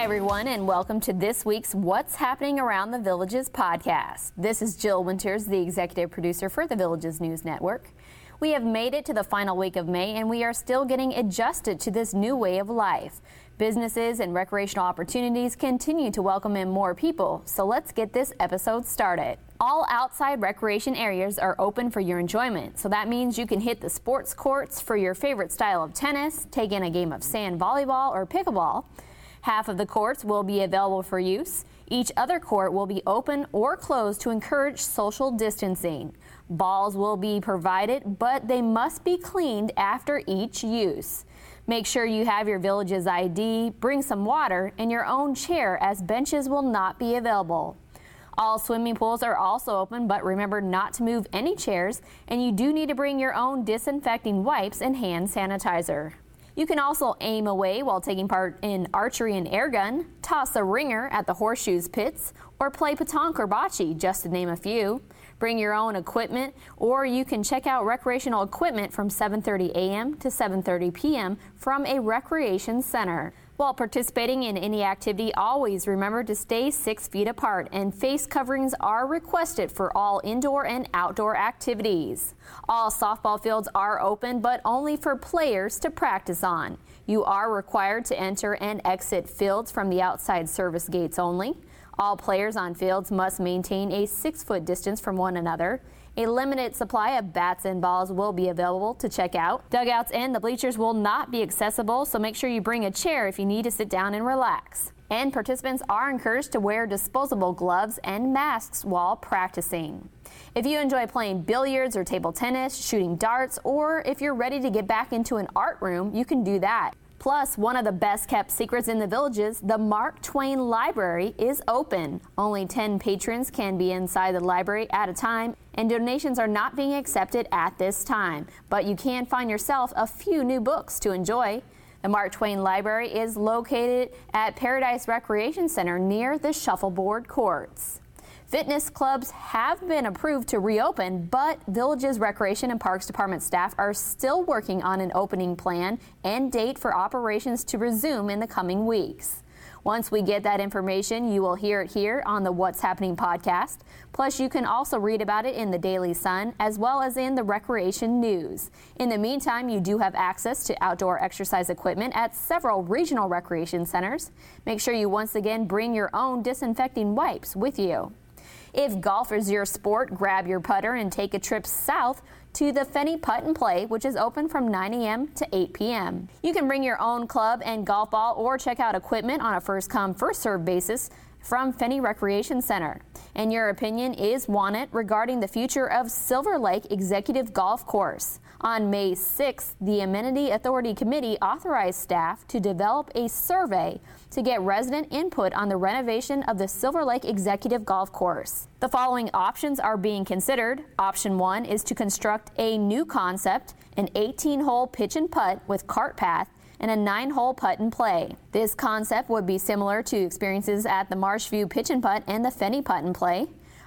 Hi, everyone, and welcome to this week's What's Happening Around the Villages podcast. This is Jill Winters, the executive producer for the Villages News Network. We have made it to the final week of May, and we are still getting adjusted to this new way of life. Businesses and recreational opportunities continue to welcome in more people, so let's get this episode started. All outside recreation areas are open for your enjoyment, so that means you can hit the sports courts for your favorite style of tennis, take in a game of sand volleyball or pickleball. Half of the courts will be available for use. Each other court will be open or closed to encourage social distancing. Balls will be provided, but they must be cleaned after each use. Make sure you have your village's ID, bring some water, and your own chair as benches will not be available. All swimming pools are also open, but remember not to move any chairs, and you do need to bring your own disinfecting wipes and hand sanitizer. You can also aim away while taking part in archery and air gun, toss a ringer at the horseshoes pits, or play petanque or bocce, just to name a few. Bring your own equipment, or you can check out recreational equipment from 7:30 a.m. to 7:30 p.m. from a recreation center. While participating in any activity, always remember to stay six feet apart and face coverings are requested for all indoor and outdoor activities. All softball fields are open, but only for players to practice on. You are required to enter and exit fields from the outside service gates only. All players on fields must maintain a six foot distance from one another. A limited supply of bats and balls will be available to check out. Dugouts and the bleachers will not be accessible, so make sure you bring a chair if you need to sit down and relax. And participants are encouraged to wear disposable gloves and masks while practicing. If you enjoy playing billiards or table tennis, shooting darts, or if you're ready to get back into an art room, you can do that. Plus, one of the best kept secrets in the villages, the Mark Twain Library, is open. Only 10 patrons can be inside the library at a time, and donations are not being accepted at this time. But you can find yourself a few new books to enjoy. The Mark Twain Library is located at Paradise Recreation Center near the shuffleboard courts. Fitness clubs have been approved to reopen, but Villages Recreation and Parks Department staff are still working on an opening plan and date for operations to resume in the coming weeks. Once we get that information, you will hear it here on the What's Happening podcast. Plus, you can also read about it in the Daily Sun as well as in the Recreation News. In the meantime, you do have access to outdoor exercise equipment at several regional recreation centers. Make sure you once again bring your own disinfecting wipes with you. If golf is your sport, grab your putter and take a trip south to the Fenney Putt and Play, which is open from 9 a.m. to 8 p.m. You can bring your own club and golf ball or check out equipment on a first come, first served basis from Fenney Recreation Center. And your opinion is wanted regarding the future of Silver Lake Executive Golf Course. On May 6th, the Amenity Authority Committee authorized staff to develop a survey to get resident input on the renovation of the Silver Lake Executive Golf Course. The following options are being considered. Option one is to construct a new concept, an 18 hole pitch and putt with cart path and a nine hole putt and play. This concept would be similar to experiences at the Marshview Pitch and Putt and the Fenney Putt and Play.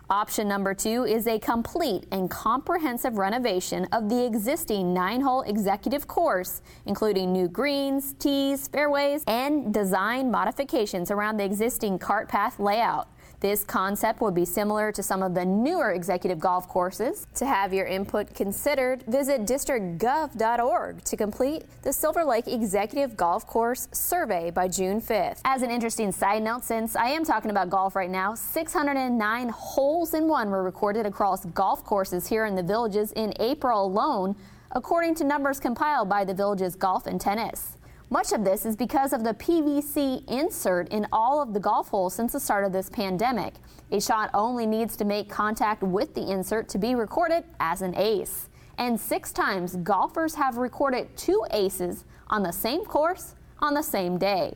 Option number two is a complete and comprehensive renovation of the existing nine hole executive course, including new greens, tees, fairways, and design modifications around the existing cart path layout. This concept would be similar to some of the newer executive golf courses. To have your input considered, visit districtgov.org to complete the Silver Lake Executive Golf Course survey by June 5th. As an interesting side note, since I am talking about golf right now, 609 holes in one were recorded across golf courses here in the villages in April alone, according to numbers compiled by the village's golf and tennis. Much of this is because of the PVC insert in all of the golf holes since the start of this pandemic. A shot only needs to make contact with the insert to be recorded as an ace. And six times, golfers have recorded two aces on the same course on the same day.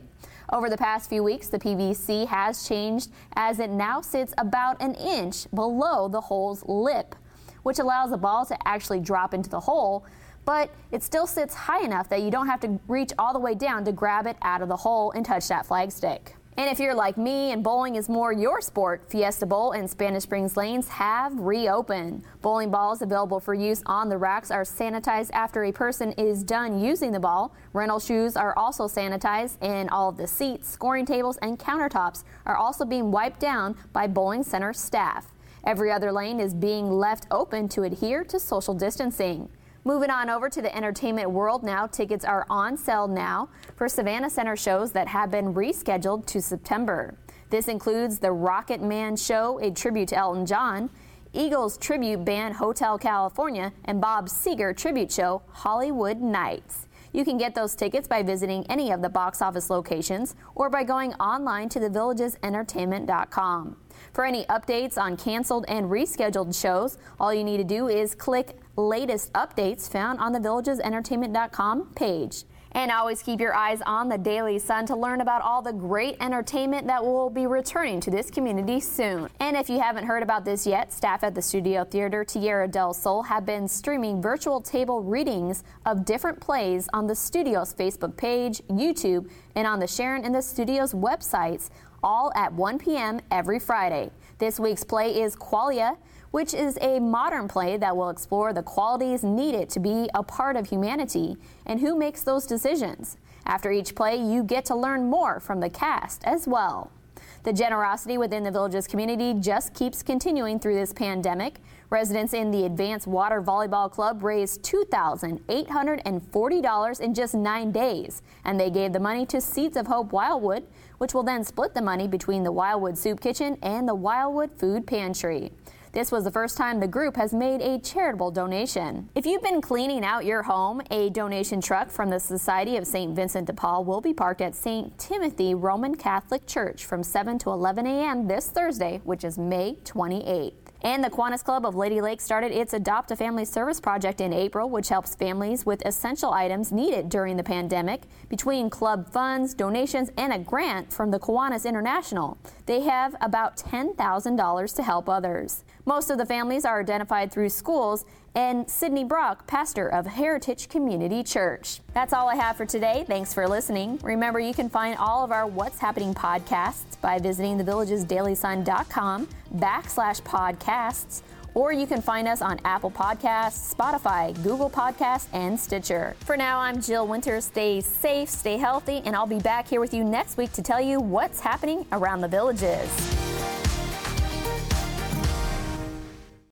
Over the past few weeks, the PVC has changed as it now sits about an inch below the hole's lip, which allows the ball to actually drop into the hole but it still sits high enough that you don't have to reach all the way down to grab it out of the hole and touch that flagstick. And if you're like me and bowling is more your sport, Fiesta Bowl and Spanish Springs Lanes have reopened. Bowling balls available for use on the racks are sanitized after a person is done using the ball. Rental shoes are also sanitized, and all of the seats, scoring tables, and countertops are also being wiped down by bowling center staff. Every other lane is being left open to adhere to social distancing. Moving on over to the entertainment world now, tickets are on sale now for Savannah Center shows that have been rescheduled to September. This includes the Rocket Man Show, a tribute to Elton John, Eagles tribute band Hotel California, and Bob Seger tribute show Hollywood Nights. You can get those tickets by visiting any of the box office locations or by going online to thevillagesentertainment.com. For any updates on canceled and rescheduled shows, all you need to do is click latest updates found on the villagesentertainment.com page. And always keep your eyes on the Daily Sun to learn about all the great entertainment that will be returning to this community soon. And if you haven't heard about this yet, staff at the Studio Theater Tierra del Sol have been streaming virtual table readings of different plays on the studio's Facebook page, YouTube, and on the Sharon and the Studio's websites, all at 1 p.m. every Friday. This week's play is Qualia which is a modern play that will explore the qualities needed to be a part of humanity and who makes those decisions. After each play, you get to learn more from the cast as well. The generosity within the village's community just keeps continuing through this pandemic. Residents in the Advanced Water Volleyball Club raised $2,840 in just nine days, and they gave the money to Seeds of Hope Wildwood, which will then split the money between the Wildwood Soup Kitchen and the Wildwood Food Pantry. This was the first time the group has made a charitable donation. If you've been cleaning out your home, a donation truck from the Society of St. Vincent de Paul will be parked at St. Timothy Roman Catholic Church from 7 to 11 a.m. this Thursday, which is May 28th. And the Kiwanis Club of Lady Lake started its Adopt a Family Service project in April, which helps families with essential items needed during the pandemic. Between club funds, donations, and a grant from the Kiwanis International, they have about $10,000 to help others. Most of the families are identified through schools and Sydney Brock, pastor of Heritage Community Church. That's all I have for today. Thanks for listening. Remember, you can find all of our What's Happening podcasts by visiting thevillagesdailysun.com backslash podcasts, or you can find us on Apple Podcasts, Spotify, Google Podcasts, and Stitcher. For now, I'm Jill Winters. Stay safe, stay healthy, and I'll be back here with you next week to tell you what's happening around the villages.